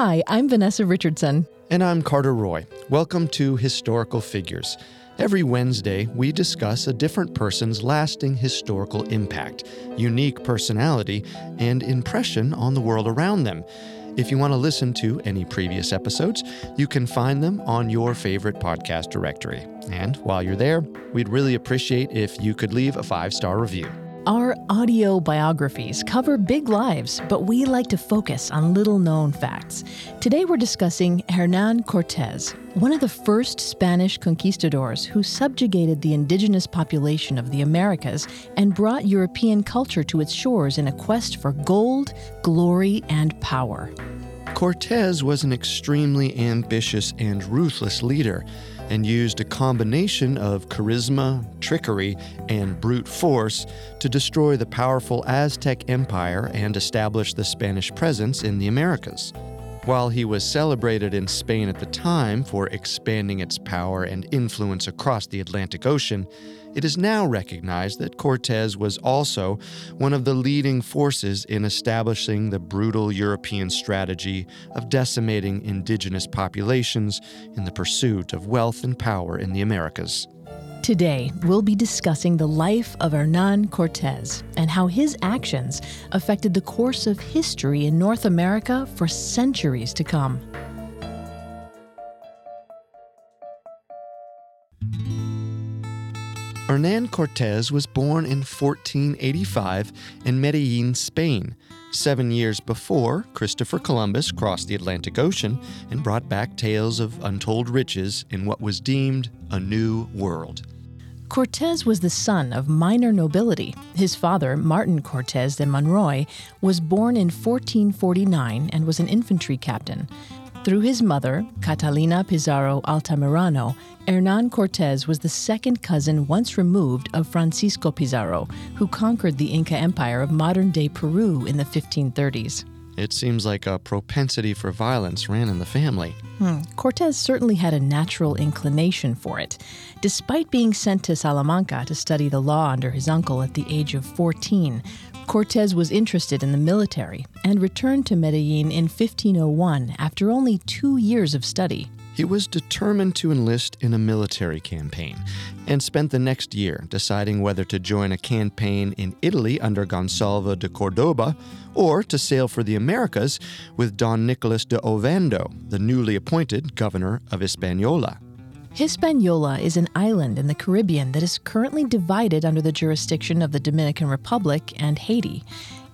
Hi, I'm Vanessa Richardson. And I'm Carter Roy. Welcome to Historical Figures. Every Wednesday, we discuss a different person's lasting historical impact, unique personality, and impression on the world around them. If you want to listen to any previous episodes, you can find them on your favorite podcast directory. And while you're there, we'd really appreciate if you could leave a five star review. Our audio biographies cover big lives, but we like to focus on little known facts. Today we're discussing Hernan Cortez, one of the first Spanish conquistadors who subjugated the indigenous population of the Americas and brought European culture to its shores in a quest for gold, glory, and power. Cortez was an extremely ambitious and ruthless leader and used a combination of charisma, trickery, and brute force to destroy the powerful Aztec Empire and establish the Spanish presence in the Americas. While he was celebrated in Spain at the time for expanding its power and influence across the Atlantic Ocean, it is now recognized that Cortez was also one of the leading forces in establishing the brutal European strategy of decimating indigenous populations in the pursuit of wealth and power in the Americas. Today, we'll be discussing the life of Hernan Cortez and how his actions affected the course of history in North America for centuries to come. Hernan Cortez was born in 1485 in Medellin, Spain, seven years before Christopher Columbus crossed the Atlantic Ocean and brought back tales of untold riches in what was deemed a new world. Cortez was the son of minor nobility. His father, Martin Cortez de Monroy, was born in 1449 and was an infantry captain. Through his mother, Catalina Pizarro Altamirano, Hernan Cortez was the second cousin once removed of Francisco Pizarro, who conquered the Inca Empire of modern day Peru in the 1530s. It seems like a propensity for violence ran in the family. Hmm. Cortez certainly had a natural inclination for it. Despite being sent to Salamanca to study the law under his uncle at the age of 14, Cortez was interested in the military and returned to Medellin in 1501 after only two years of study. He was determined to enlist in a military campaign and spent the next year deciding whether to join a campaign in Italy under Gonsalvo de Cordoba or to sail for the Americas with Don Nicolas de Ovando, the newly appointed governor of Hispaniola. Hispaniola is an island in the Caribbean that is currently divided under the jurisdiction of the Dominican Republic and Haiti.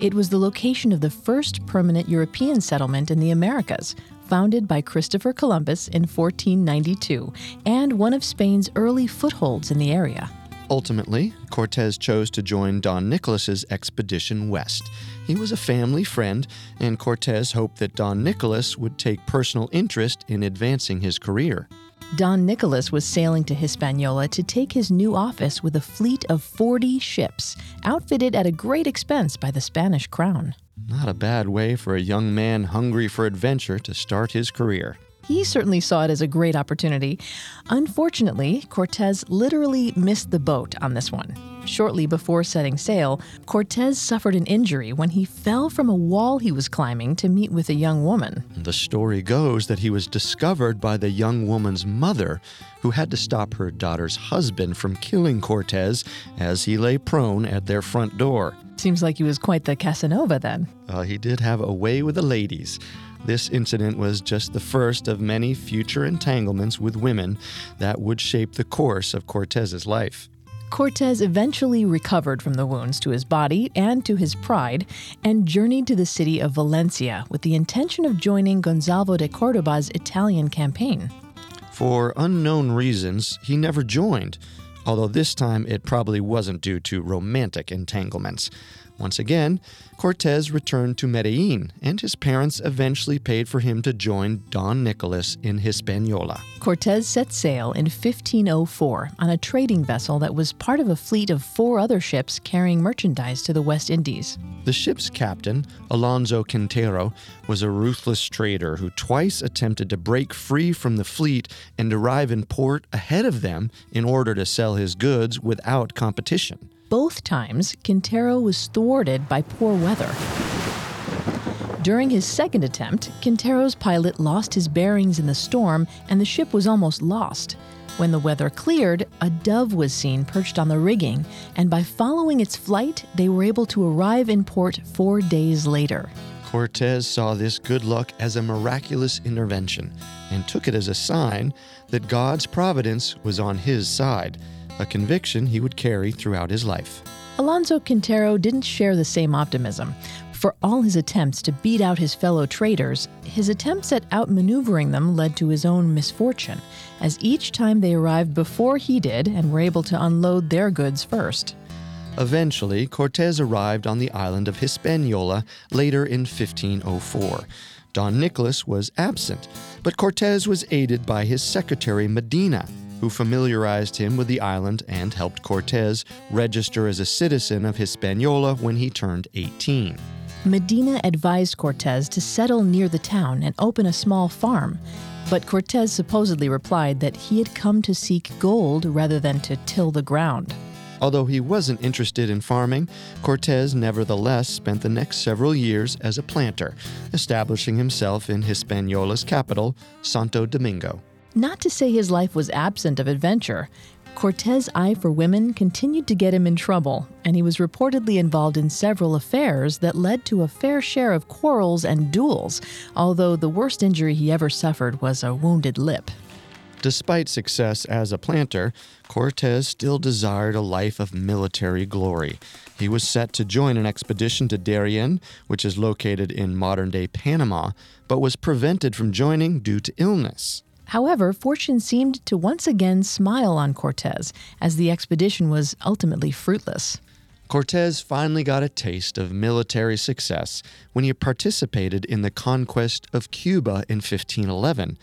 It was the location of the first permanent European settlement in the Americas, founded by Christopher Columbus in 1492, and one of Spain's early footholds in the area. Ultimately, Cortez chose to join Don Nicholas's expedition west. He was a family friend, and Cortez hoped that Don Nicholas would take personal interest in advancing his career. Don Nicholas was sailing to Hispaniola to take his new office with a fleet of 40 ships, outfitted at a great expense by the Spanish crown. Not a bad way for a young man hungry for adventure to start his career. He certainly saw it as a great opportunity. Unfortunately, Cortez literally missed the boat on this one. Shortly before setting sail, Cortez suffered an injury when he fell from a wall he was climbing to meet with a young woman. The story goes that he was discovered by the young woman's mother, who had to stop her daughter's husband from killing Cortez as he lay prone at their front door. Seems like he was quite the Casanova then. Uh, he did have a way with the ladies. This incident was just the first of many future entanglements with women that would shape the course of Cortez's life. Cortez eventually recovered from the wounds to his body and to his pride and journeyed to the city of Valencia with the intention of joining Gonzalo de Cordoba's Italian campaign. For unknown reasons, he never joined, although this time it probably wasn't due to romantic entanglements. Once again, Cortez returned to Medellin, and his parents eventually paid for him to join Don Nicholas in Hispaniola. Cortez set sail in 1504 on a trading vessel that was part of a fleet of four other ships carrying merchandise to the West Indies. The ship's captain, Alonso Quintero, was a ruthless trader who twice attempted to break free from the fleet and arrive in port ahead of them in order to sell his goods without competition. Both times, Quintero was thwarted by poor weather. During his second attempt, Quintero's pilot lost his bearings in the storm and the ship was almost lost. When the weather cleared, a dove was seen perched on the rigging, and by following its flight, they were able to arrive in port four days later. Cortez saw this good luck as a miraculous intervention and took it as a sign that God's providence was on his side a conviction he would carry throughout his life. Alonso Quintero didn't share the same optimism. For all his attempts to beat out his fellow traders, his attempts at outmaneuvering them led to his own misfortune, as each time they arrived before he did and were able to unload their goods first. Eventually, Cortez arrived on the island of Hispaniola later in 1504. Don Nicholas was absent, but Cortez was aided by his secretary Medina, who familiarized him with the island and helped Cortez register as a citizen of Hispaniola when he turned 18. Medina advised Cortez to settle near the town and open a small farm, but Cortez supposedly replied that he had come to seek gold rather than to till the ground. Although he wasn't interested in farming, Cortez nevertheless spent the next several years as a planter, establishing himself in Hispaniola's capital, Santo Domingo. Not to say his life was absent of adventure. Cortez's eye for women continued to get him in trouble, and he was reportedly involved in several affairs that led to a fair share of quarrels and duels, although the worst injury he ever suffered was a wounded lip. Despite success as a planter, Cortez still desired a life of military glory. He was set to join an expedition to Darien, which is located in modern day Panama, but was prevented from joining due to illness. However, fortune seemed to once again smile on Cortez as the expedition was ultimately fruitless. Cortez finally got a taste of military success when he participated in the conquest of Cuba in 1511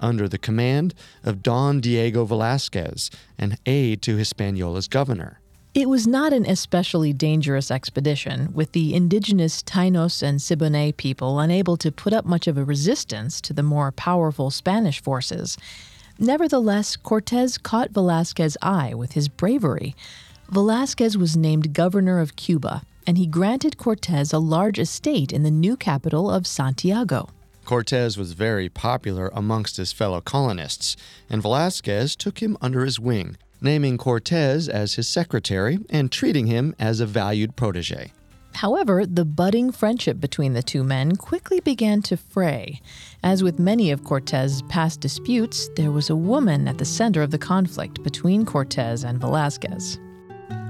under the command of Don Diego Velazquez, an aide to Hispaniola's governor. It was not an especially dangerous expedition, with the indigenous Tainos and Siboney people unable to put up much of a resistance to the more powerful Spanish forces. Nevertheless, Cortes caught Velazquez's eye with his bravery. Velazquez was named governor of Cuba, and he granted Cortes a large estate in the new capital of Santiago. Cortes was very popular amongst his fellow colonists, and Velazquez took him under his wing, naming Cortez as his secretary and treating him as a valued protege. However, the budding friendship between the two men quickly began to fray. As with many of Cortez's past disputes, there was a woman at the center of the conflict between Cortez and Velazquez.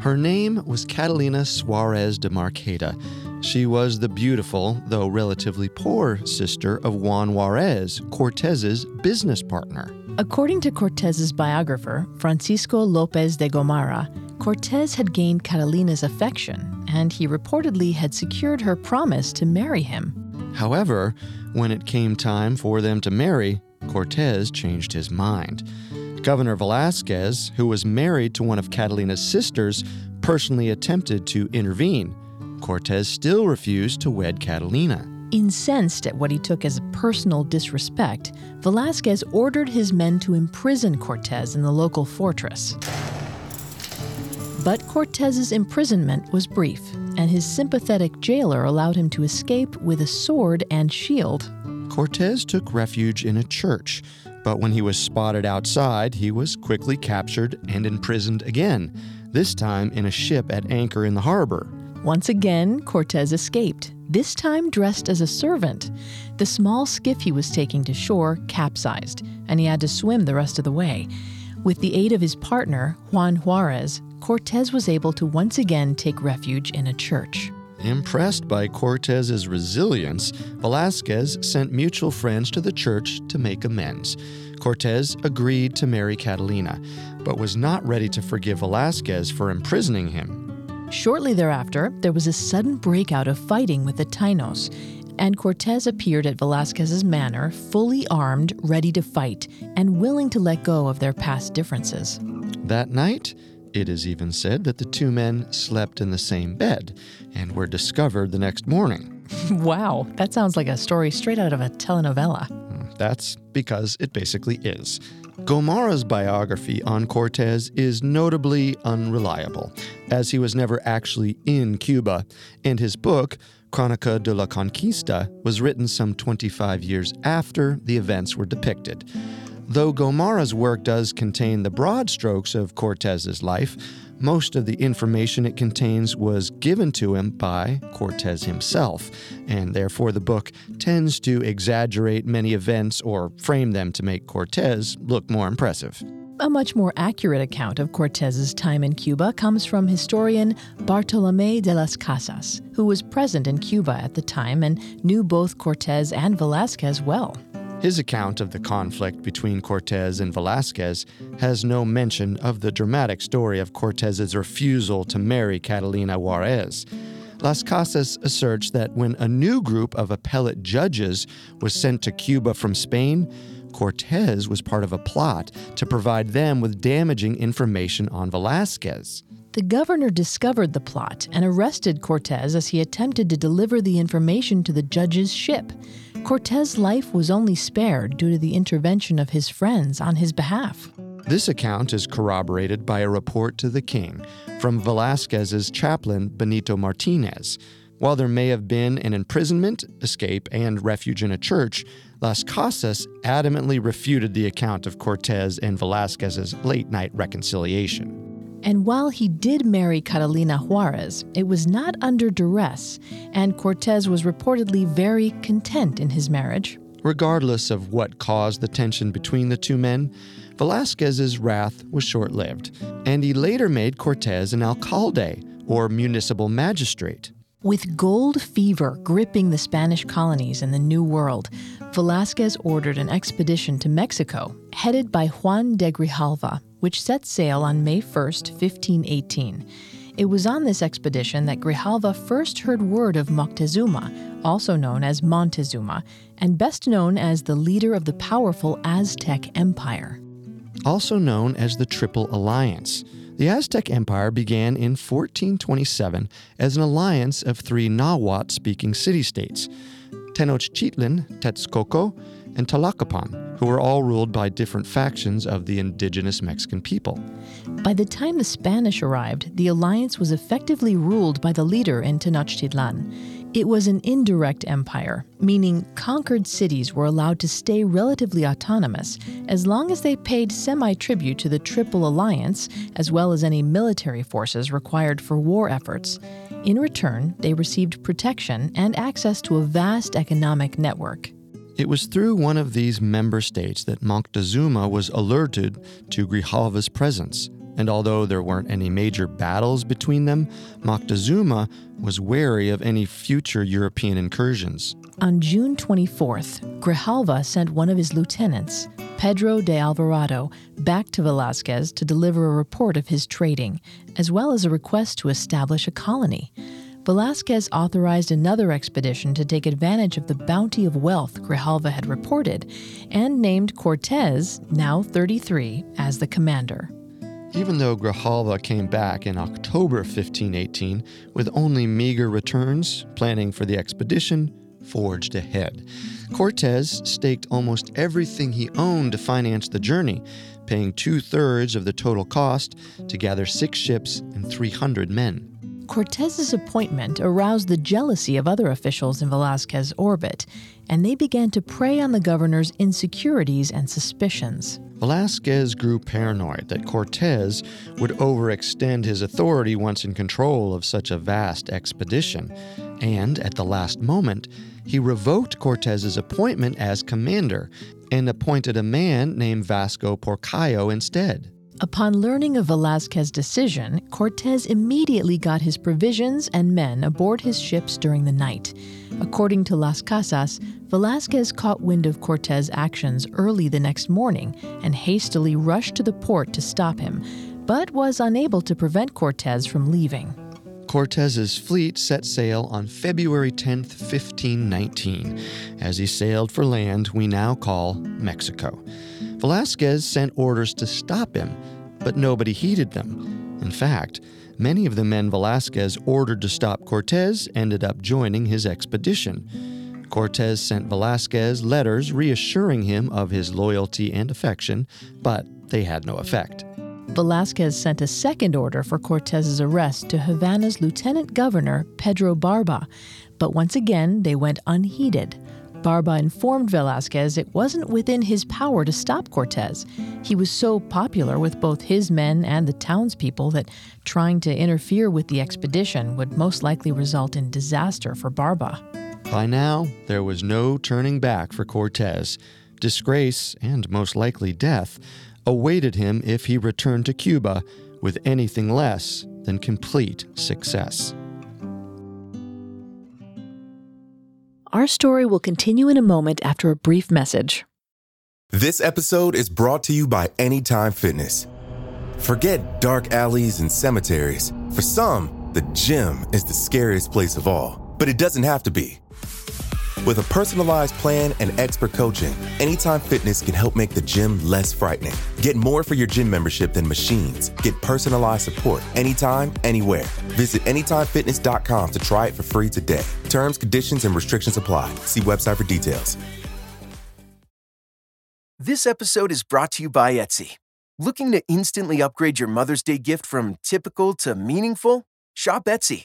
Her name was Catalina Suarez de Marqueda. She was the beautiful, though relatively poor, sister of Juan Juarez, Cortez's business partner. According to Cortez's biographer, Francisco Lopez de Gomara, Cortez had gained Catalina's affection, and he reportedly had secured her promise to marry him. However, when it came time for them to marry, Cortez changed his mind. Governor Velazquez, who was married to one of Catalina's sisters, personally attempted to intervene. Cortez still refused to wed Catalina. Incensed at what he took as a personal disrespect, Velasquez ordered his men to imprison Cortez in the local fortress. But Cortez's imprisonment was brief, and his sympathetic jailer allowed him to escape with a sword and shield. Cortez took refuge in a church, but when he was spotted outside, he was quickly captured and imprisoned again, this time in a ship at anchor in the harbor. Once again, Cortez escaped, this time dressed as a servant. The small skiff he was taking to shore capsized, and he had to swim the rest of the way. With the aid of his partner, Juan Juarez, Cortez was able to once again take refuge in a church. Impressed by Cortez's resilience, Velasquez sent mutual friends to the church to make amends. Cortez agreed to marry Catalina, but was not ready to forgive Velasquez for imprisoning him. Shortly thereafter, there was a sudden breakout of fighting with the Tainos, and Cortez appeared at Velasquez's manor, fully armed, ready to fight, and willing to let go of their past differences. That night, it is even said that the two men slept in the same bed and were discovered the next morning. wow, that sounds like a story straight out of a telenovela. That's because it basically is. Gomara's biography on Cortez is notably unreliable, as he was never actually in Cuba, and his book, Cronica de la Conquista, was written some 25 years after the events were depicted. Though Gomara's work does contain the broad strokes of Cortez's life, most of the information it contains was given to him by Cortez himself, and therefore the book tends to exaggerate many events or frame them to make Cortez look more impressive. A much more accurate account of Cortez's time in Cuba comes from historian Bartolome de las Casas, who was present in Cuba at the time and knew both Cortez and Velasquez well. His account of the conflict between Cortez and Velasquez has no mention of the dramatic story of Cortez's refusal to marry Catalina Juarez. Las Casas asserts that when a new group of appellate judges was sent to Cuba from Spain, Cortez was part of a plot to provide them with damaging information on Velasquez. The governor discovered the plot and arrested Cortez as he attempted to deliver the information to the judge's ship. Cortez's life was only spared due to the intervention of his friends on his behalf. This account is corroborated by a report to the king from Velasquez's chaplain Benito Martinez. While there may have been an imprisonment, escape, and refuge in a church, Las Casas adamantly refuted the account of Cortez and Velasquez's late night reconciliation. And while he did marry Catalina Juarez, it was not under duress, and Cortez was reportedly very content in his marriage. Regardless of what caused the tension between the two men, Velasquez's wrath was short lived, and he later made Cortez an alcalde, or municipal magistrate. With gold fever gripping the Spanish colonies in the New World, Velasquez ordered an expedition to Mexico, headed by Juan de Grijalva, which set sail on May 1, 1518. It was on this expedition that Grijalva first heard word of Moctezuma, also known as Montezuma, and best known as the leader of the powerful Aztec Empire. Also known as the Triple Alliance. The Aztec Empire began in 1427 as an alliance of three Nahuatl speaking city states Tenochtitlan, Texcoco, and Tlacopan, who were all ruled by different factions of the indigenous Mexican people. By the time the Spanish arrived, the alliance was effectively ruled by the leader in Tenochtitlan. It was an indirect empire, meaning conquered cities were allowed to stay relatively autonomous as long as they paid semi tribute to the Triple Alliance, as well as any military forces required for war efforts. In return, they received protection and access to a vast economic network. It was through one of these member states that Moctezuma was alerted to Grijalva's presence, and although there weren't any major battles between them, Moctezuma was wary of any future European incursions. On June 24th, Grijalva sent one of his lieutenants, Pedro de Alvarado, back to Velasquez to deliver a report of his trading, as well as a request to establish a colony. Velasquez authorized another expedition to take advantage of the bounty of wealth Grijalva had reported and named Cortez, now 33, as the commander. even though Grijalva came back in October 1518 with only meager returns, planning for the expedition forged ahead. Cortez staked almost everything he owned to finance the journey, paying two thirds of the total cost to gather six ships and 300 men. Cortez's appointment aroused the jealousy of other officials in Velasquez's orbit, and they began to prey on the governor's insecurities and suspicions. Velasquez grew paranoid that Cortez would overextend his authority once in control of such a vast expedition, and at the last moment, he revoked Cortez's appointment as commander and appointed a man named Vasco Porcallo instead. Upon learning of Velasquez's decision, Cortes immediately got his provisions and men aboard his ships during the night. According to Las Casas, Velasquez caught wind of Cortez's actions early the next morning and hastily rushed to the port to stop him, but was unable to prevent Cortes from leaving. Cortez's fleet set sail on February 10, 1519, as he sailed for land we now call Mexico. Velasquez sent orders to stop him, but nobody heeded them. In fact, many of the men Velasquez ordered to stop Cortez ended up joining his expedition. Cortez sent Velasquez letters reassuring him of his loyalty and affection, but they had no effect. Velasquez sent a second order for Cortez's arrest to Havana's lieutenant governor, Pedro Barba, but once again they went unheeded. Barba informed Velasquez it wasn't within his power to stop Cortez. He was so popular with both his men and the townspeople that trying to interfere with the expedition would most likely result in disaster for Barba. By now, there was no turning back for Cortez. Disgrace, and most likely death, awaited him if he returned to Cuba with anything less than complete success. Our story will continue in a moment after a brief message. This episode is brought to you by Anytime Fitness. Forget dark alleys and cemeteries. For some, the gym is the scariest place of all, but it doesn't have to be. With a personalized plan and expert coaching, Anytime Fitness can help make the gym less frightening. Get more for your gym membership than machines. Get personalized support anytime, anywhere. Visit AnytimeFitness.com to try it for free today. Terms, conditions, and restrictions apply. See website for details. This episode is brought to you by Etsy. Looking to instantly upgrade your Mother's Day gift from typical to meaningful? Shop Etsy.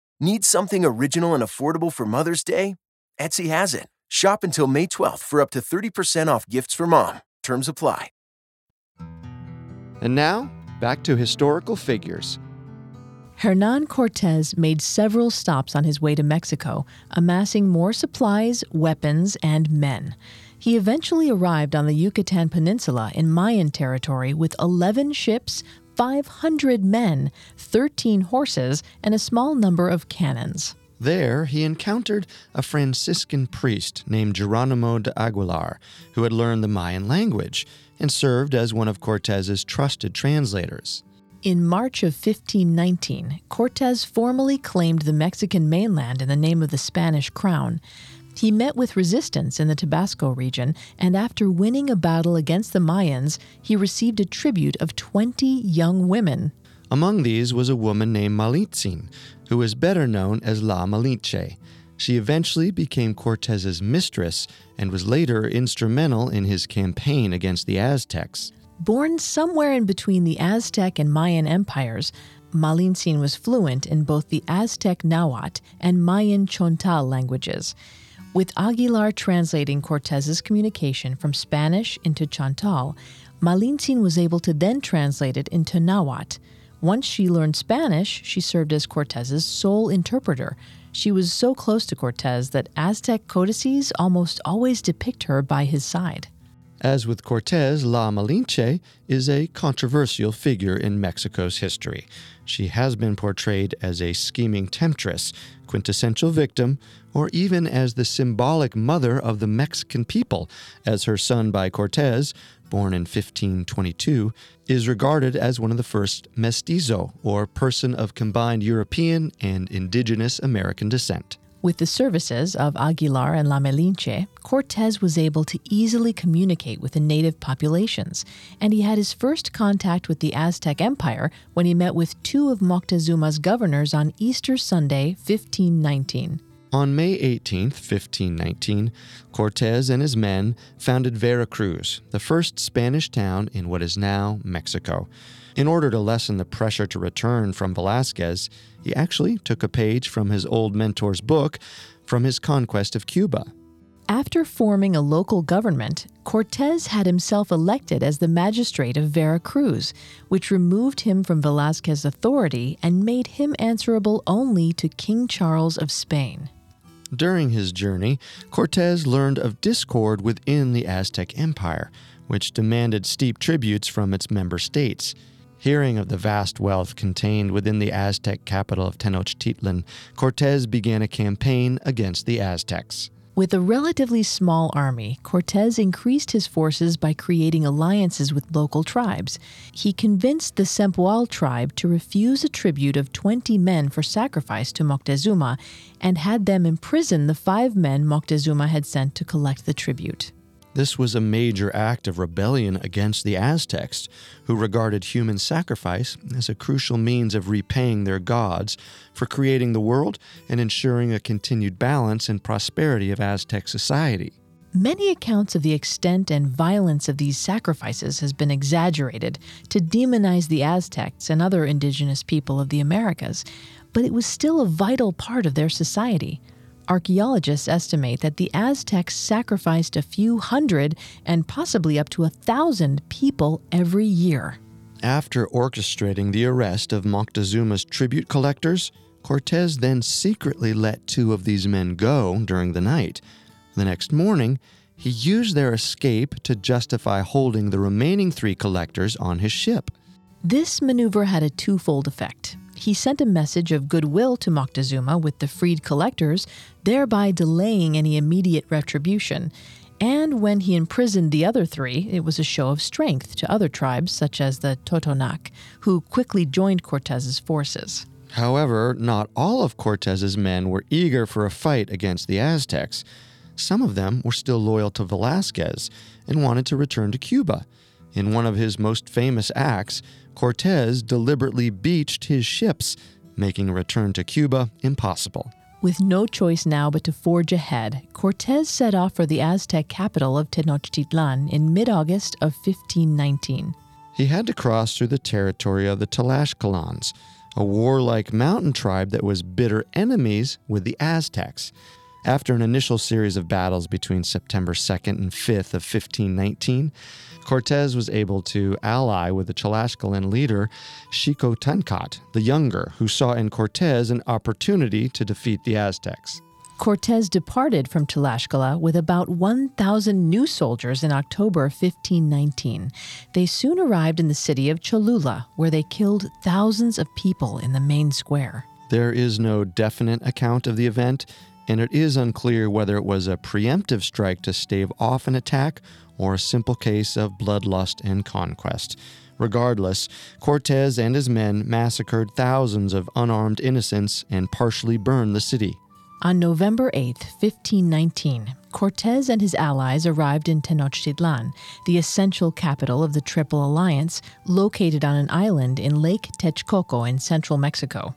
Need something original and affordable for Mother's Day? Etsy has it. Shop until May 12th for up to 30% off gifts for mom. Terms apply. And now, back to historical figures. Hernan Cortez made several stops on his way to Mexico, amassing more supplies, weapons, and men. He eventually arrived on the Yucatan Peninsula in Mayan territory with 11 ships, 500 men, 13 horses, and a small number of cannons. There, he encountered a Franciscan priest named Geronimo de Aguilar, who had learned the Mayan language and served as one of Cortez's trusted translators. In March of 1519, Cortez formally claimed the Mexican mainland in the name of the Spanish crown. He met with resistance in the Tabasco region, and after winning a battle against the Mayans, he received a tribute of 20 young women. Among these was a woman named Malintzin, who was better known as La Malinche. She eventually became Cortez's mistress and was later instrumental in his campaign against the Aztecs. Born somewhere in between the Aztec and Mayan empires, Malintzin was fluent in both the Aztec Nahuatl and Mayan Chontal languages. With Aguilar translating Cortez's communication from Spanish into Chontal, Malintzin was able to then translate it into Nahuatl. Once she learned Spanish, she served as Cortez's sole interpreter. She was so close to Cortez that Aztec codices almost always depict her by his side. As with Cortez, La Malinche is a controversial figure in Mexico's history. She has been portrayed as a scheming temptress, quintessential victim, or even as the symbolic mother of the Mexican people, as her son by Cortez, born in 1522, is regarded as one of the first mestizo, or person of combined European and indigenous American descent. With the services of Aguilar and La Malinche, Cortez was able to easily communicate with the native populations, and he had his first contact with the Aztec Empire when he met with two of Moctezuma's governors on Easter Sunday, 1519. On May 18, 1519, Cortez and his men founded Veracruz, the first Spanish town in what is now Mexico. In order to lessen the pressure to return from Velazquez, he actually took a page from his old mentor's book from his conquest of Cuba. After forming a local government, Cortez had himself elected as the magistrate of Veracruz, which removed him from Velazquez's authority and made him answerable only to King Charles of Spain. During his journey, Cortez learned of discord within the Aztec Empire, which demanded steep tributes from its member states. Hearing of the vast wealth contained within the Aztec capital of Tenochtitlan, Cortez began a campaign against the Aztecs. With a relatively small army, Cortez increased his forces by creating alliances with local tribes. He convinced the Sempoal tribe to refuse a tribute of 20 men for sacrifice to Moctezuma and had them imprison the five men Moctezuma had sent to collect the tribute. This was a major act of rebellion against the Aztecs, who regarded human sacrifice as a crucial means of repaying their gods for creating the world and ensuring a continued balance and prosperity of Aztec society. Many accounts of the extent and violence of these sacrifices has been exaggerated to demonize the Aztecs and other indigenous people of the Americas, but it was still a vital part of their society. Archaeologists estimate that the Aztecs sacrificed a few hundred and possibly up to a thousand people every year. After orchestrating the arrest of Moctezuma's tribute collectors, Cortez then secretly let two of these men go during the night. The next morning, he used their escape to justify holding the remaining three collectors on his ship. This maneuver had a twofold effect he sent a message of goodwill to Moctezuma with the freed collectors, thereby delaying any immediate retribution. And when he imprisoned the other three, it was a show of strength to other tribes, such as the Totonac, who quickly joined Cortez's forces. However, not all of Cortez's men were eager for a fight against the Aztecs. Some of them were still loyal to Velazquez and wanted to return to Cuba. In one of his most famous acts, Cortez deliberately beached his ships, making a return to Cuba impossible. With no choice now but to forge ahead, Cortez set off for the Aztec capital of Tenochtitlan in mid August of 1519. He had to cross through the territory of the Tlaxcalans, a warlike mountain tribe that was bitter enemies with the Aztecs. After an initial series of battles between September 2nd and 5th of 1519, Cortez was able to ally with the Tlaxcalan leader Xicotencatl the Younger, who saw in Cortez an opportunity to defeat the Aztecs. Cortez departed from Tlaxcala with about 1,000 new soldiers in October 1519. They soon arrived in the city of Cholula, where they killed thousands of people in the main square. There is no definite account of the event, and it is unclear whether it was a preemptive strike to stave off an attack or a simple case of bloodlust and conquest. Regardless, Cortez and his men massacred thousands of unarmed innocents and partially burned the city. On November 8, 1519, Cortez and his allies arrived in Tenochtitlan, the essential capital of the Triple Alliance, located on an island in Lake Texcoco in central Mexico.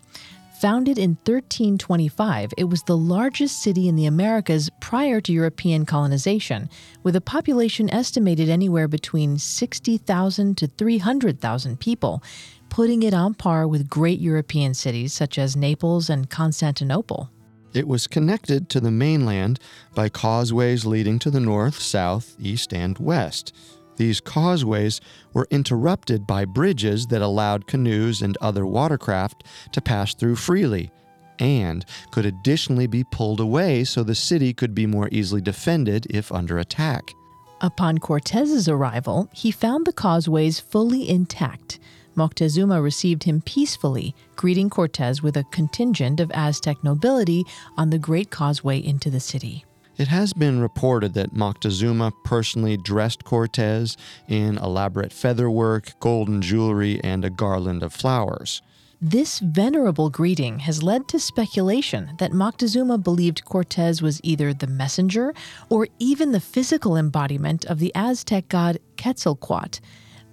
Founded in 1325, it was the largest city in the Americas prior to European colonization, with a population estimated anywhere between 60,000 to 300,000 people, putting it on par with great European cities such as Naples and Constantinople. It was connected to the mainland by causeways leading to the north, south, east, and west. These causeways were interrupted by bridges that allowed canoes and other watercraft to pass through freely, and could additionally be pulled away so the city could be more easily defended if under attack. Upon Cortez's arrival, he found the causeways fully intact. Moctezuma received him peacefully, greeting Cortez with a contingent of Aztec nobility on the Great Causeway into the city. It has been reported that Moctezuma personally dressed Cortez in elaborate featherwork, golden jewelry, and a garland of flowers. This venerable greeting has led to speculation that Moctezuma believed Cortez was either the messenger or even the physical embodiment of the Aztec god Quetzalcoatl.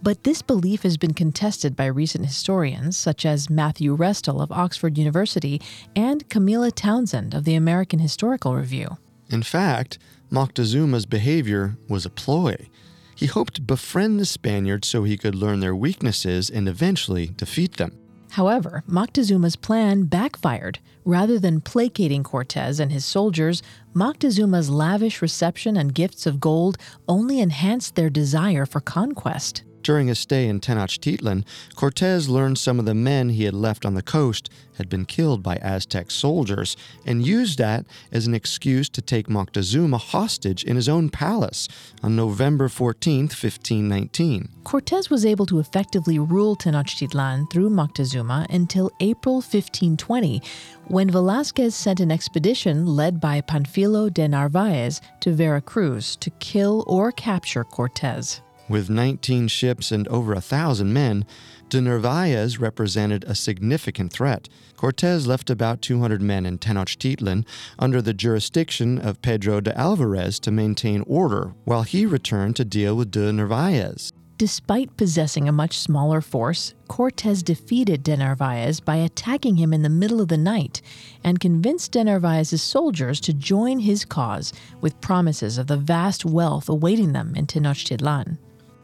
But this belief has been contested by recent historians such as Matthew Restall of Oxford University and Camilla Townsend of the American Historical Review. In fact, Moctezuma's behavior was a ploy. He hoped to befriend the Spaniards so he could learn their weaknesses and eventually defeat them. However, Moctezuma's plan backfired. Rather than placating Cortez and his soldiers, Moctezuma's lavish reception and gifts of gold only enhanced their desire for conquest. During his stay in Tenochtitlan, Cortez learned some of the men he had left on the coast had been killed by Aztec soldiers and used that as an excuse to take Moctezuma hostage in his own palace on November 14, 1519. Cortez was able to effectively rule Tenochtitlan through Moctezuma until April 1520, when Velazquez sent an expedition led by Panfilo de Narvaez to Veracruz to kill or capture Cortez. With 19 ships and over a thousand men, de Narvaez represented a significant threat. Cortez left about 200 men in Tenochtitlan under the jurisdiction of Pedro de Alvarez to maintain order, while he returned to deal with de Narvaez. Despite possessing a much smaller force, Cortez defeated de Narvaez by attacking him in the middle of the night and convinced de Narvaez's soldiers to join his cause with promises of the vast wealth awaiting them in Tenochtitlan.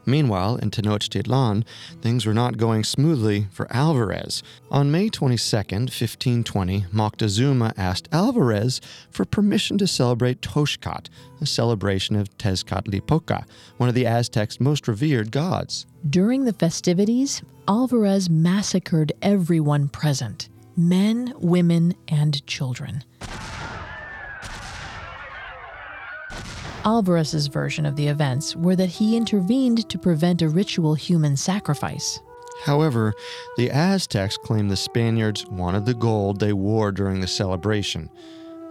Meanwhile, in Tenochtitlan, things were not going smoothly for Alvarez. On May 22, 1520, Moctezuma asked Alvarez for permission to celebrate Toxcatl, a celebration of Tezcatlipoca, one of the Aztecs' most revered gods. During the festivities, Alvarez massacred everyone present men, women, and children. Alvarez's version of the events were that he intervened to prevent a ritual human sacrifice. However, the Aztecs claim the Spaniards wanted the gold they wore during the celebration.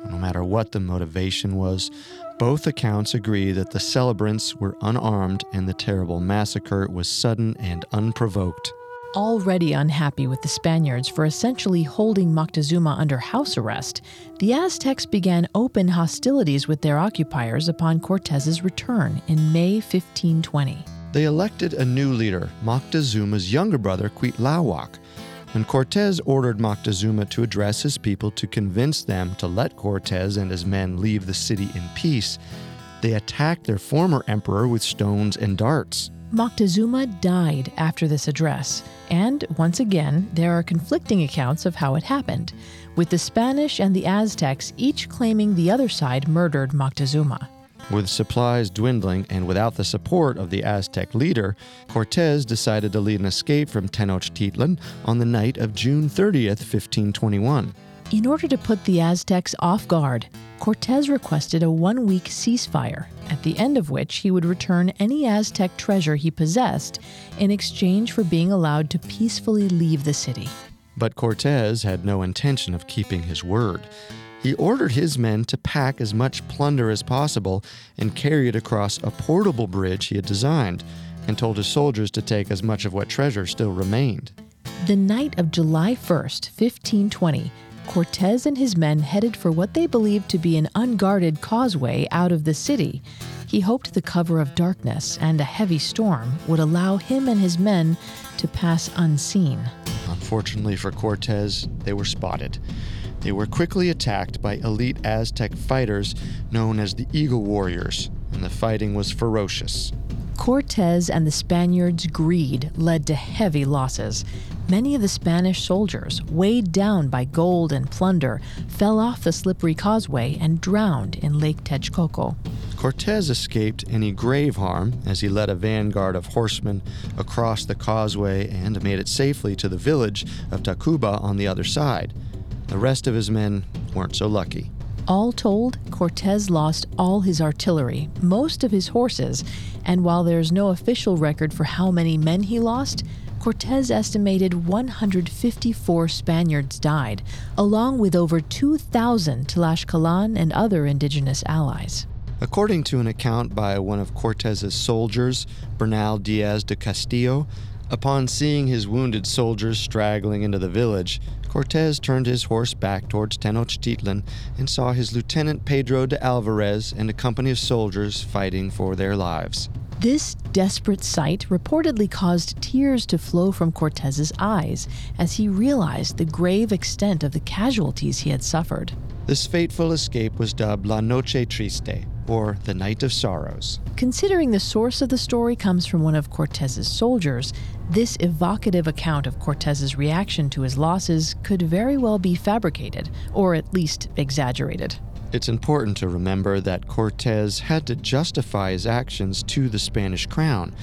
No matter what the motivation was, both accounts agree that the celebrants were unarmed and the terrible massacre was sudden and unprovoked. Already unhappy with the Spaniards for essentially holding Moctezuma under house arrest, the Aztecs began open hostilities with their occupiers upon Cortez's return in May 1520. They elected a new leader, Moctezuma's younger brother, Cuitlahuac. When Cortez ordered Moctezuma to address his people to convince them to let Cortez and his men leave the city in peace, they attacked their former emperor with stones and darts. Moctezuma died after this address, and once again, there are conflicting accounts of how it happened, with the Spanish and the Aztecs each claiming the other side murdered Moctezuma. With supplies dwindling and without the support of the Aztec leader, Cortez decided to lead an escape from Tenochtitlan on the night of June 30th, 1521. In order to put the Aztecs off guard, Cortez requested a one week ceasefire, at the end of which he would return any Aztec treasure he possessed in exchange for being allowed to peacefully leave the city. But Cortez had no intention of keeping his word. He ordered his men to pack as much plunder as possible and carry it across a portable bridge he had designed, and told his soldiers to take as much of what treasure still remained. The night of July 1st, 1520, Cortez and his men headed for what they believed to be an unguarded causeway out of the city. He hoped the cover of darkness and a heavy storm would allow him and his men to pass unseen. Unfortunately for Cortez, they were spotted. They were quickly attacked by elite Aztec fighters known as the Eagle Warriors, and the fighting was ferocious. Cortez and the Spaniards' greed led to heavy losses. Many of the Spanish soldiers, weighed down by gold and plunder, fell off the slippery causeway and drowned in Lake Texcoco. Cortez escaped any grave harm as he led a vanguard of horsemen across the causeway and made it safely to the village of Tacuba on the other side. The rest of his men weren't so lucky. All told, Cortez lost all his artillery, most of his horses, and while there's no official record for how many men he lost, Cortez estimated 154 Spaniards died, along with over 2,000 Tlaxcalan and other indigenous allies. According to an account by one of Cortez's soldiers, Bernal Diaz de Castillo, upon seeing his wounded soldiers straggling into the village, Cortez turned his horse back towards Tenochtitlan and saw his lieutenant Pedro de Alvarez and a company of soldiers fighting for their lives. This desperate sight reportedly caused tears to flow from Cortez's eyes as he realized the grave extent of the casualties he had suffered. This fateful escape was dubbed La Noche Triste, or the Night of Sorrows. Considering the source of the story comes from one of Cortez's soldiers, this evocative account of Cortez's reaction to his losses could very well be fabricated, or at least exaggerated. It's important to remember that Cortez had to justify his actions to the Spanish crown,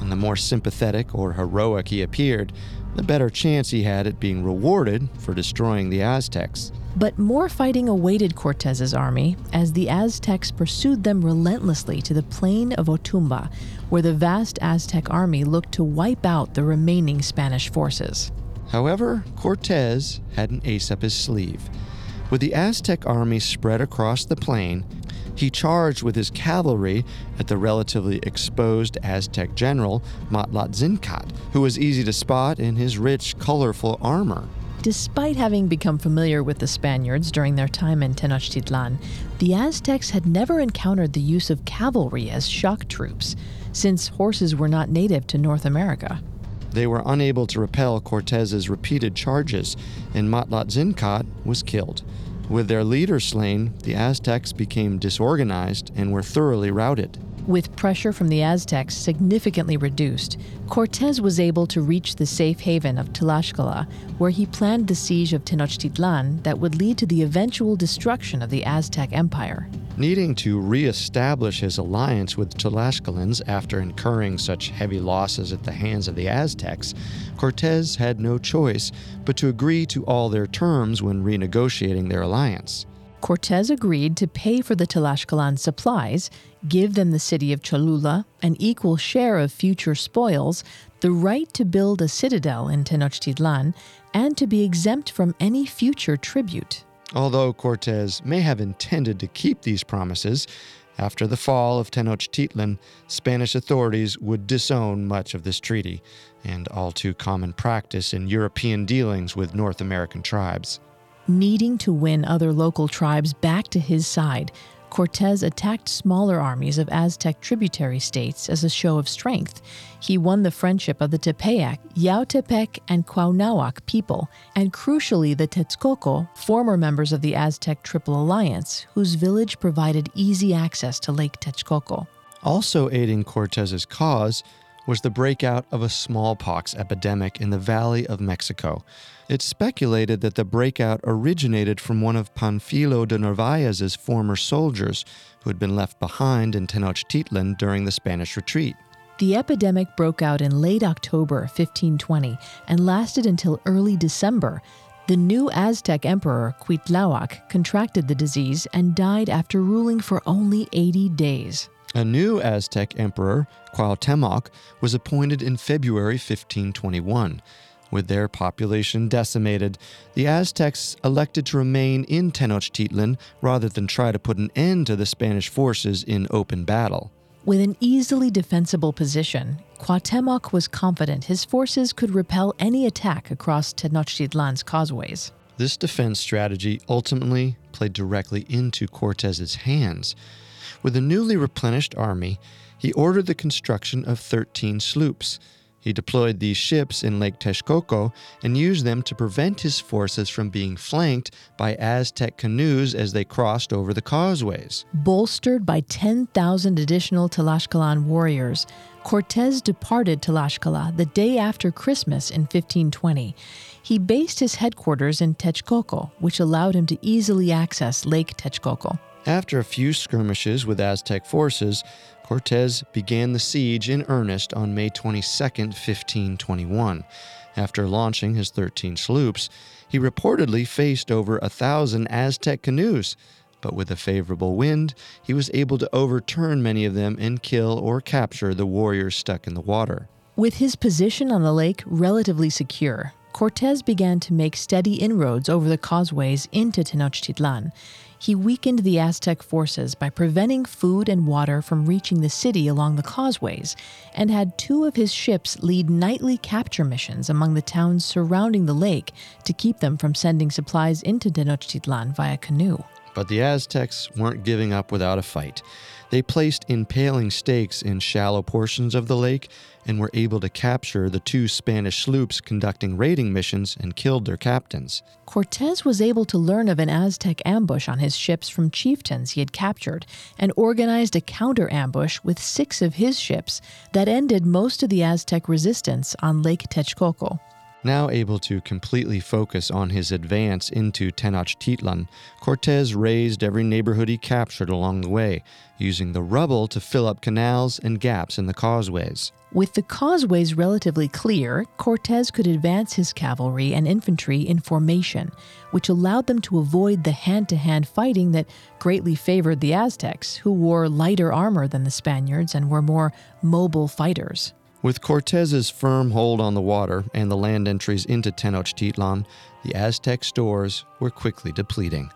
and the more sympathetic or heroic he appeared, the better chance he had at being rewarded for destroying the Aztecs. But more fighting awaited Cortez's army as the Aztecs pursued them relentlessly to the plain of Otumba, where the vast Aztec army looked to wipe out the remaining Spanish forces. However, Cortez had an ace up his sleeve. With the Aztec army spread across the plain, he charged with his cavalry at the relatively exposed Aztec general Matlaczincat, who was easy to spot in his rich, colorful armor. Despite having become familiar with the Spaniards during their time in Tenochtitlan, the Aztecs had never encountered the use of cavalry as shock troops, since horses were not native to North America. They were unable to repel Cortez's repeated charges, and Matlaczincat was killed. With their leader slain, the Aztecs became disorganized and were thoroughly routed. With pressure from the Aztecs significantly reduced, Cortez was able to reach the safe haven of Tlaxcala, where he planned the siege of Tenochtitlan that would lead to the eventual destruction of the Aztec Empire. Needing to re-establish his alliance with the Tlaxcalans after incurring such heavy losses at the hands of the Aztecs, Cortes had no choice but to agree to all their terms when renegotiating their alliance. Cortes agreed to pay for the Tlaxcalan supplies, give them the city of Cholula, an equal share of future spoils, the right to build a citadel in Tenochtitlan, and to be exempt from any future tribute. Although Cortez may have intended to keep these promises, after the fall of Tenochtitlan, Spanish authorities would disown much of this treaty, and all too common practice in European dealings with North American tribes. Needing to win other local tribes back to his side, Cortez attacked smaller armies of Aztec tributary states as a show of strength. He won the friendship of the Tepeyac, Yautepec, and Cuauhnahuac people, and crucially the Texcoco, former members of the Aztec Triple Alliance, whose village provided easy access to Lake Texcoco. Also aiding Cortez's cause was the breakout of a smallpox epidemic in the Valley of Mexico. It's speculated that the breakout originated from one of Panfilo de Narvaez's former soldiers who had been left behind in Tenochtitlan during the Spanish retreat. The epidemic broke out in late October 1520 and lasted until early December. The new Aztec emperor, Cuitlahuac, contracted the disease and died after ruling for only 80 days. A new Aztec emperor, Cuauhtemoc, was appointed in February 1521. With their population decimated, the Aztecs elected to remain in Tenochtitlan rather than try to put an end to the Spanish forces in open battle. With an easily defensible position, Cuauhtemoc was confident his forces could repel any attack across Tenochtitlan's causeways. This defense strategy ultimately played directly into Cortez's hands. With a newly replenished army, he ordered the construction of 13 sloops. He deployed these ships in Lake Texcoco and used them to prevent his forces from being flanked by Aztec canoes as they crossed over the causeways. Bolstered by 10,000 additional Tlaxcalan warriors, Cortez departed Tlaxcala the day after Christmas in 1520. He based his headquarters in Texcoco, which allowed him to easily access Lake Texcoco. After a few skirmishes with Aztec forces, Cortez began the siege in earnest on May 22, 1521. After launching his 13 sloops, he reportedly faced over a thousand Aztec canoes, but with a favorable wind, he was able to overturn many of them and kill or capture the warriors stuck in the water. With his position on the lake relatively secure, Cortez began to make steady inroads over the causeways into Tenochtitlan. He weakened the Aztec forces by preventing food and water from reaching the city along the causeways, and had two of his ships lead nightly capture missions among the towns surrounding the lake to keep them from sending supplies into Tenochtitlan via canoe. But the Aztecs weren't giving up without a fight. They placed impaling stakes in shallow portions of the lake and were able to capture the two Spanish sloops conducting raiding missions and killed their captains. Cortez was able to learn of an Aztec ambush on his ships from chieftains he had captured and organized a counter ambush with six of his ships that ended most of the Aztec resistance on Lake Texcoco. Now able to completely focus on his advance into Tenochtitlan, Cortez razed every neighborhood he captured along the way, using the rubble to fill up canals and gaps in the causeways. With the causeways relatively clear, Cortez could advance his cavalry and infantry in formation, which allowed them to avoid the hand to hand fighting that greatly favored the Aztecs, who wore lighter armor than the Spaniards and were more mobile fighters. With Cortez's firm hold on the water and the land entries into Tenochtitlan, the Aztec stores were quickly depleting.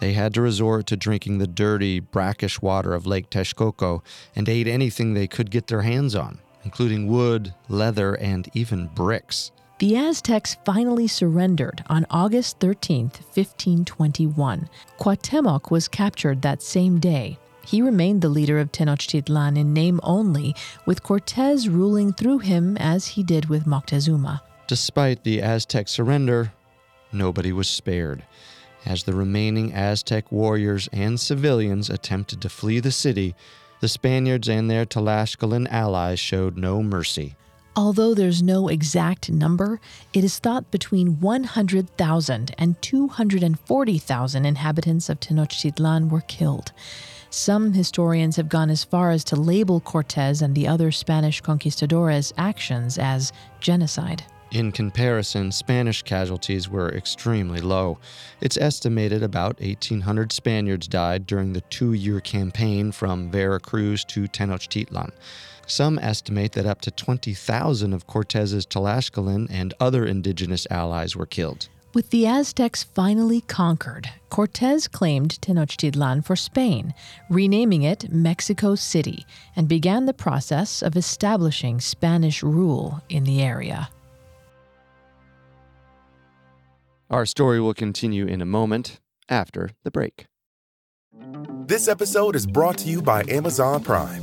They had to resort to drinking the dirty, brackish water of Lake Texcoco and ate anything they could get their hands on, including wood, leather, and even bricks. The Aztecs finally surrendered on August 13, 1521. Cuauhtemoc was captured that same day, he remained the leader of Tenochtitlan in name only, with Cortez ruling through him as he did with Moctezuma. Despite the Aztec surrender, nobody was spared. As the remaining Aztec warriors and civilians attempted to flee the city, the Spaniards and their Tlaxcalan allies showed no mercy. Although there's no exact number, it is thought between 100,000 and 240,000 inhabitants of Tenochtitlan were killed. Some historians have gone as far as to label Cortes and the other Spanish conquistadores' actions as genocide. In comparison, Spanish casualties were extremely low. It's estimated about 1,800 Spaniards died during the two year campaign from Veracruz to Tenochtitlan. Some estimate that up to 20,000 of Cortez's Tlaxcalan and other indigenous allies were killed. With the Aztecs finally conquered, Cortez claimed Tenochtitlan for Spain, renaming it Mexico City, and began the process of establishing Spanish rule in the area. Our story will continue in a moment after the break. This episode is brought to you by Amazon Prime.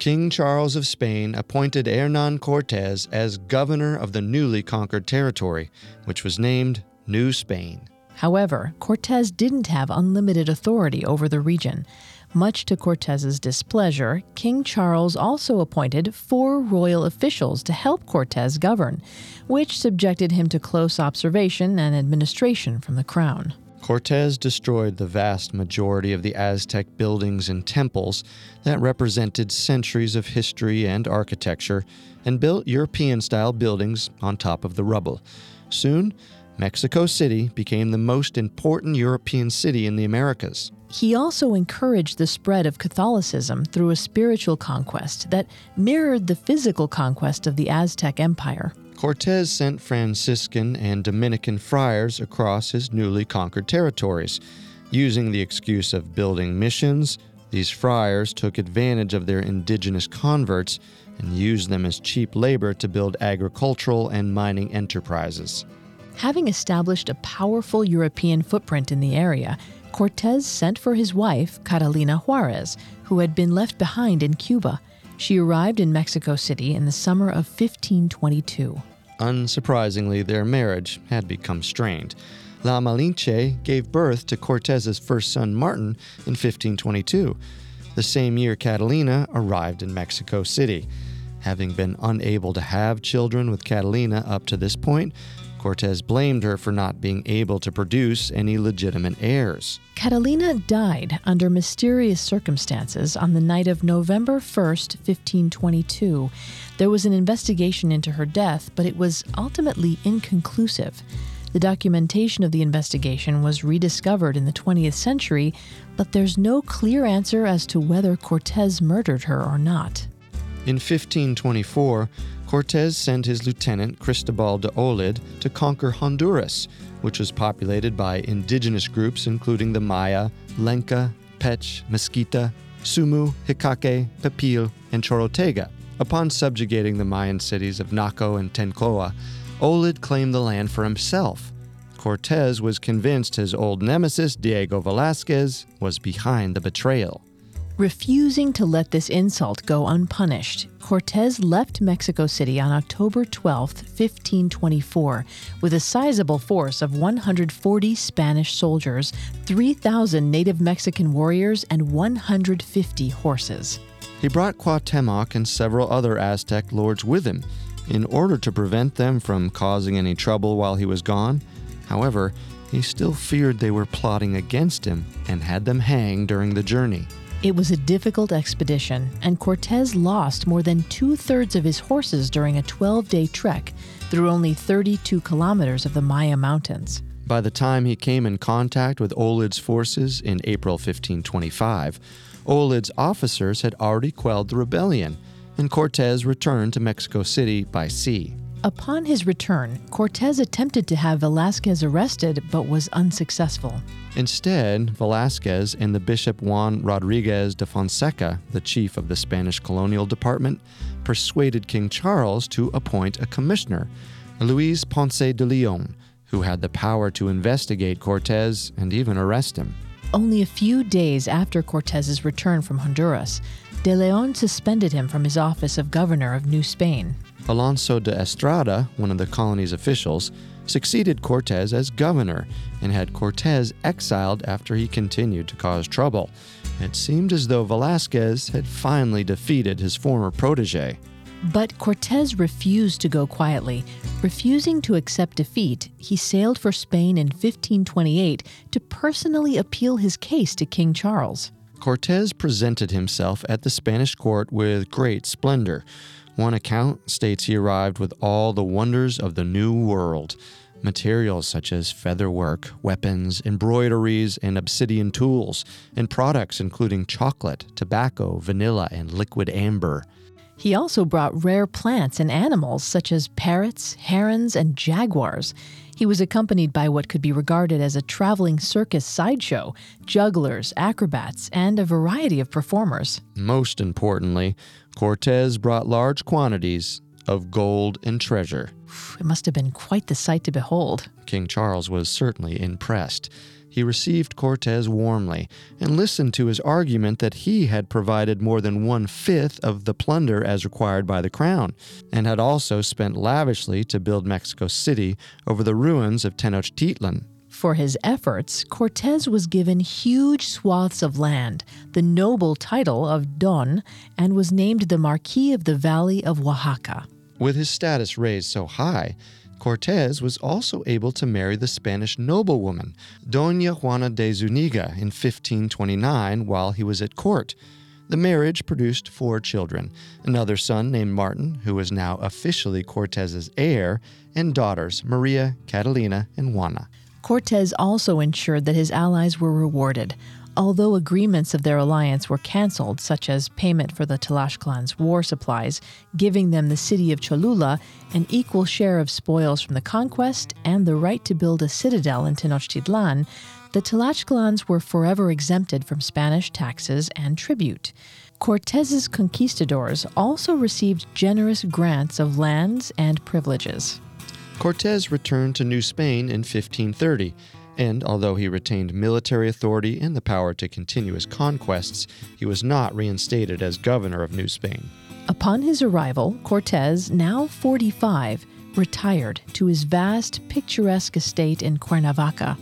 King Charles of Spain appointed Hernan Cortes as governor of the newly conquered territory, which was named New Spain. However, Cortes didn't have unlimited authority over the region. Much to Cortes's displeasure, King Charles also appointed four royal officials to help Cortes govern, which subjected him to close observation and administration from the crown. Cortes destroyed the vast majority of the Aztec buildings and temples that represented centuries of history and architecture and built European style buildings on top of the rubble. Soon, Mexico City became the most important European city in the Americas. He also encouraged the spread of Catholicism through a spiritual conquest that mirrored the physical conquest of the Aztec Empire. Cortes sent Franciscan and Dominican friars across his newly conquered territories, using the excuse of building missions, These friars took advantage of their indigenous converts and used them as cheap labor to build agricultural and mining enterprises. Having established a powerful European footprint in the area, Cortez sent for his wife, Catalina Juarez, who had been left behind in Cuba. She arrived in Mexico City in the summer of 1522. Unsurprisingly, their marriage had become strained. La Malinche gave birth to Cortez's first son, Martin, in 1522. The same year, Catalina arrived in Mexico City. Having been unable to have children with Catalina up to this point, Cortez blamed her for not being able to produce any legitimate heirs. Catalina died under mysterious circumstances on the night of November 1st, 1522. There was an investigation into her death, but it was ultimately inconclusive. The documentation of the investigation was rediscovered in the 20th century, but there's no clear answer as to whether Cortez murdered her or not. In 1524, Cortez sent his lieutenant Cristobal de Olid to conquer Honduras, which was populated by indigenous groups including the Maya, Lenca, Pech, Mesquita, Sumu, Jicaque, Pipil, and Chorotega. Upon subjugating the Mayan cities of Naco and Tencoa, Olid claimed the land for himself. Cortez was convinced his old nemesis, Diego Velazquez, was behind the betrayal. Refusing to let this insult go unpunished, Cortez left Mexico City on October 12, 1524, with a sizable force of 140 Spanish soldiers, 3,000 native Mexican warriors, and 150 horses. He brought Cuauhtemoc and several other Aztec lords with him in order to prevent them from causing any trouble while he was gone. However, he still feared they were plotting against him and had them hang during the journey. It was a difficult expedition, and Cortez lost more than two thirds of his horses during a 12 day trek through only 32 kilometers of the Maya Mountains. By the time he came in contact with Olid's forces in April 1525, Olid's officers had already quelled the rebellion, and Cortez returned to Mexico City by sea. Upon his return, Cortez attempted to have Velazquez arrested but was unsuccessful. Instead, Velazquez and the Bishop Juan Rodriguez de Fonseca, the chief of the Spanish colonial department, persuaded King Charles to appoint a commissioner, Luis Ponce de Leon, who had the power to investigate Cortez and even arrest him. Only a few days after Cortez's return from Honduras, De Leon suspended him from his office of governor of New Spain. Alonso de Estrada, one of the colony's officials, succeeded Cortes as governor and had Cortes exiled after he continued to cause trouble. It seemed as though Velazquez had finally defeated his former protege. But Cortez refused to go quietly. Refusing to accept defeat, he sailed for Spain in 1528 to personally appeal his case to King Charles. Cortez presented himself at the Spanish court with great splendor. One account states he arrived with all the wonders of the New World materials such as featherwork, weapons, embroideries, and obsidian tools, and products including chocolate, tobacco, vanilla, and liquid amber. He also brought rare plants and animals such as parrots, herons, and jaguars. He was accompanied by what could be regarded as a traveling circus sideshow, jugglers, acrobats, and a variety of performers. Most importantly, Cortez brought large quantities of gold and treasure. It must have been quite the sight to behold. King Charles was certainly impressed. He received Cortez warmly and listened to his argument that he had provided more than one fifth of the plunder as required by the crown, and had also spent lavishly to build Mexico City over the ruins of Tenochtitlan. For his efforts, Cortez was given huge swaths of land, the noble title of Don, and was named the Marquis of the Valley of Oaxaca. With his status raised so high, Cortez was also able to marry the Spanish noblewoman, Doña Juana de Zuniga, in 1529 while he was at court. The marriage produced four children another son named Martin, who was now officially Cortez's heir, and daughters Maria, Catalina, and Juana. Cortez also ensured that his allies were rewarded. Although agreements of their alliance were canceled, such as payment for the Tlaxcalans' war supplies, giving them the city of Cholula, an equal share of spoils from the conquest, and the right to build a citadel in Tenochtitlan, the Tlaxcalans were forever exempted from Spanish taxes and tribute. Cortez's conquistadors also received generous grants of lands and privileges. Cortez returned to New Spain in 1530, and although he retained military authority and the power to continue his conquests, he was not reinstated as governor of New Spain. Upon his arrival, Cortez, now 45, retired to his vast, picturesque estate in Cuernavaca.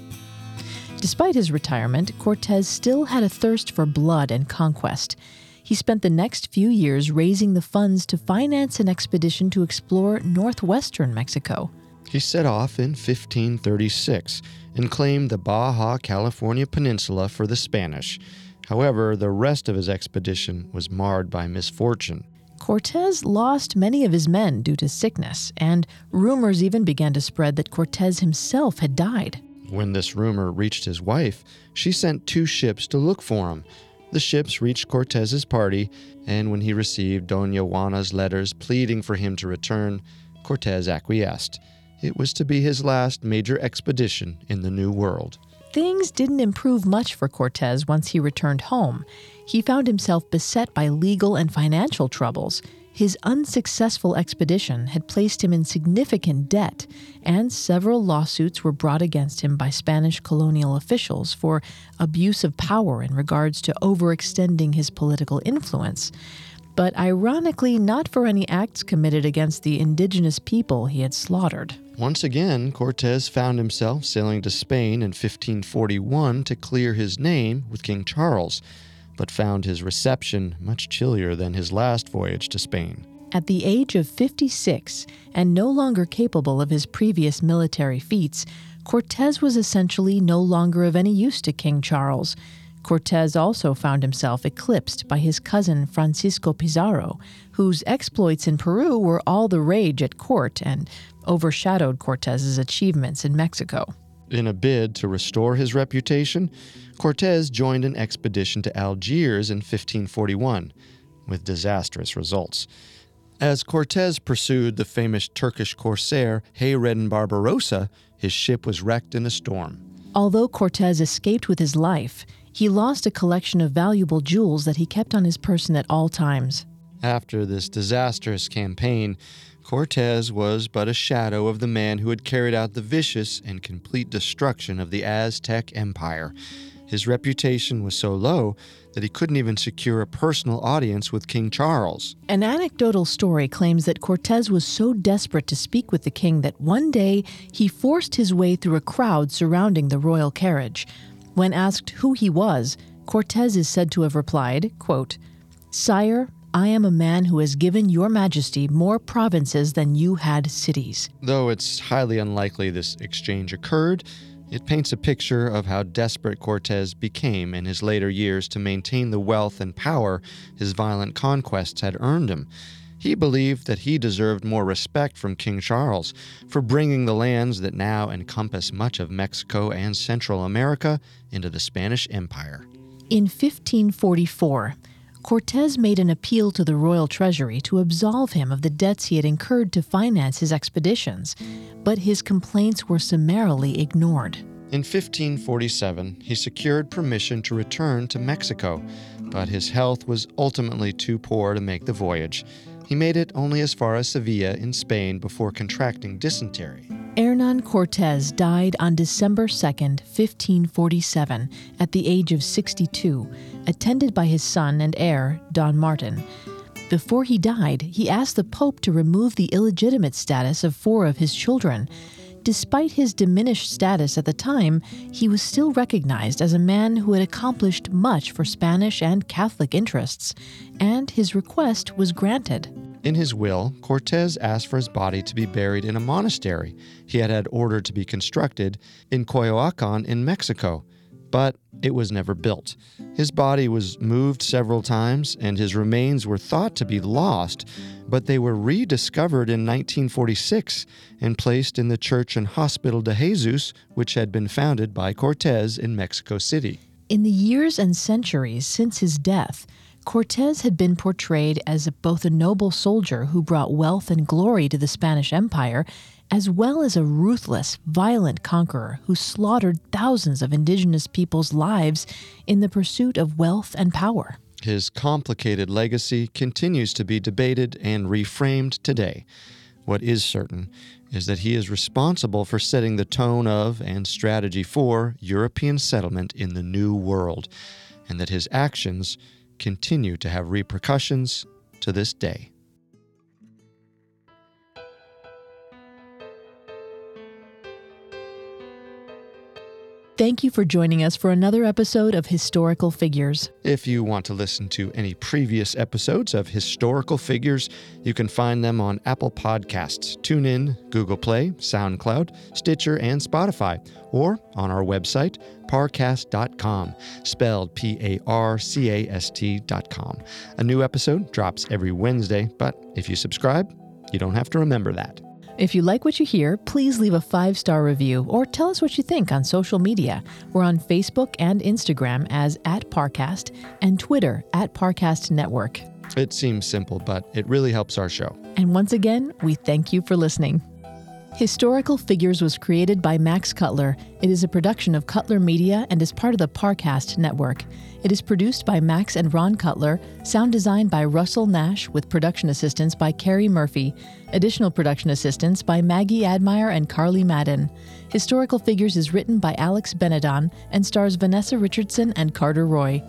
Despite his retirement, Cortez still had a thirst for blood and conquest. He spent the next few years raising the funds to finance an expedition to explore northwestern Mexico. He set off in 1536 and claimed the Baja California Peninsula for the Spanish. However, the rest of his expedition was marred by misfortune. Cortez lost many of his men due to sickness, and rumors even began to spread that Cortez himself had died. When this rumor reached his wife, she sent two ships to look for him. The ships reached Cortez's party, and when he received Dona Juana's letters pleading for him to return, Cortez acquiesced. It was to be his last major expedition in the New World. Things didn't improve much for Cortez once he returned home. He found himself beset by legal and financial troubles. His unsuccessful expedition had placed him in significant debt, and several lawsuits were brought against him by Spanish colonial officials for abuse of power in regards to overextending his political influence. But ironically, not for any acts committed against the indigenous people he had slaughtered. Once again, Cortez found himself sailing to Spain in 1541 to clear his name with King Charles, but found his reception much chillier than his last voyage to Spain. At the age of 56, and no longer capable of his previous military feats, Cortez was essentially no longer of any use to King Charles. Cortez also found himself eclipsed by his cousin Francisco Pizarro, whose exploits in Peru were all the rage at court and overshadowed Cortez's achievements in Mexico. In a bid to restore his reputation, Cortez joined an expedition to Algiers in 1541, with disastrous results. As Cortez pursued the famous Turkish corsair Hayreddin Barbarossa, his ship was wrecked in a storm. Although Cortez escaped with his life, he lost a collection of valuable jewels that he kept on his person at all times. After this disastrous campaign, Cortez was but a shadow of the man who had carried out the vicious and complete destruction of the Aztec Empire. His reputation was so low that he couldn't even secure a personal audience with King Charles. An anecdotal story claims that Cortez was so desperate to speak with the king that one day he forced his way through a crowd surrounding the royal carriage. When asked who he was, Cortez is said to have replied, quote, Sire, I am a man who has given your majesty more provinces than you had cities. Though it's highly unlikely this exchange occurred, it paints a picture of how desperate Cortez became in his later years to maintain the wealth and power his violent conquests had earned him. He believed that he deserved more respect from King Charles for bringing the lands that now encompass much of Mexico and Central America into the Spanish Empire. In 1544, Cortez made an appeal to the royal treasury to absolve him of the debts he had incurred to finance his expeditions, but his complaints were summarily ignored. In 1547, he secured permission to return to Mexico, but his health was ultimately too poor to make the voyage. He made it only as far as Sevilla in Spain before contracting dysentery. Hernan Cortez died on December 2, 1547, at the age of 62, attended by his son and heir, Don Martin. Before he died, he asked the Pope to remove the illegitimate status of four of his children. Despite his diminished status at the time, he was still recognized as a man who had accomplished much for Spanish and Catholic interests, and his request was granted. In his will, Cortez asked for his body to be buried in a monastery he had had ordered to be constructed in Coyoacan in Mexico, but it was never built. His body was moved several times, and his remains were thought to be lost, but they were rediscovered in 1946 and placed in the Church and Hospital de Jesus, which had been founded by Cortez in Mexico City. In the years and centuries since his death, Cortez had been portrayed as both a noble soldier who brought wealth and glory to the Spanish Empire as well as a ruthless, violent conqueror who slaughtered thousands of indigenous people's lives in the pursuit of wealth and power. His complicated legacy continues to be debated and reframed today. What is certain is that he is responsible for setting the tone of and strategy for European settlement in the New World, and that his actions continue to have repercussions to this day. Thank you for joining us for another episode of Historical Figures. If you want to listen to any previous episodes of Historical Figures, you can find them on Apple Podcasts, TuneIn, Google Play, SoundCloud, Stitcher, and Spotify, or on our website, parcast.com, spelled P A R C A S T.com. A new episode drops every Wednesday, but if you subscribe, you don't have to remember that. If you like what you hear, please leave a five star review or tell us what you think on social media. We're on Facebook and Instagram as at Parcast and Twitter at Parcast Network. It seems simple, but it really helps our show. And once again, we thank you for listening. Historical Figures was created by Max Cutler. It is a production of Cutler Media and is part of the Parcast network. It is produced by Max and Ron Cutler, sound designed by Russell Nash, with production assistance by Carrie Murphy, additional production assistance by Maggie Admire and Carly Madden. Historical Figures is written by Alex Benedon and stars Vanessa Richardson and Carter Roy.